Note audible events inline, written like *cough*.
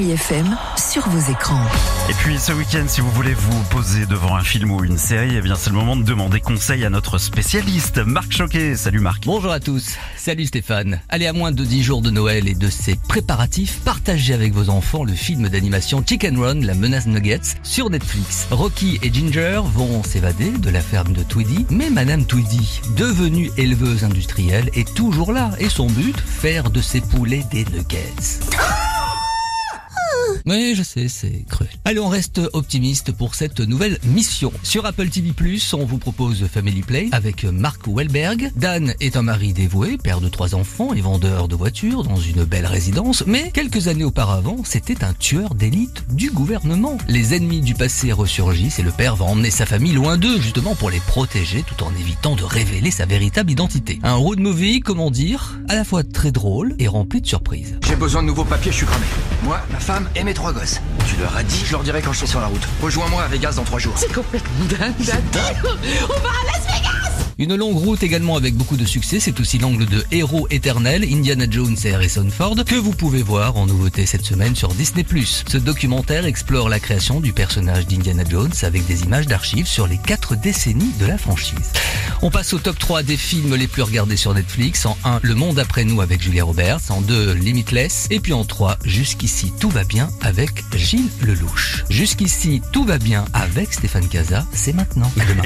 IFM sur vos écrans. Et puis ce week-end, si vous voulez vous poser devant un film ou une série, eh bien c'est le moment de demander conseil à notre spécialiste, Marc Choquet. Salut Marc. Bonjour à tous, salut Stéphane. Allez, à moins de 10 jours de Noël et de ses préparatifs, partagez avec vos enfants le film d'animation Chicken Run, la menace Nuggets, sur Netflix. Rocky et Ginger vont s'évader de la ferme de Tweedy, mais Madame Tweedy, devenue éleveuse industrielle, est toujours là. Et son but, faire de ses poulets des nuggets. *laughs* Oui, je sais, c'est cruel. Allez, on reste optimiste pour cette nouvelle mission. Sur Apple TV+, on vous propose Family Play avec Mark Wahlberg. Dan est un mari dévoué, père de trois enfants et vendeur de voitures dans une belle résidence, mais quelques années auparavant, c'était un tueur d'élite du gouvernement. Les ennemis du passé ressurgissent et le père va emmener sa famille loin d'eux, justement pour les protéger tout en évitant de révéler sa véritable identité. Un road movie, comment dire, à la fois très drôle et rempli de surprises. J'ai besoin de nouveaux papiers, je suis cramé. Moi, ma femme et mes trois gosses. Tu leur as dit Je leur dirai quand je serai sur la route. Rejoins-moi à Vegas dans trois jours. C'est complètement dingue. On va à Las. Une longue route également avec beaucoup de succès, c'est aussi l'angle de héros éternel, Indiana Jones et Harrison Ford, que vous pouvez voir en nouveauté cette semaine sur Disney+. Ce documentaire explore la création du personnage d'Indiana Jones avec des images d'archives sur les quatre décennies de la franchise. On passe au top 3 des films les plus regardés sur Netflix. En 1, Le Monde après nous avec Julia Roberts. En 2, Limitless. Et puis en 3, Jusqu'ici tout va bien avec Gilles Lelouch. Jusqu'ici tout va bien avec Stéphane Casa. C'est maintenant. Demain.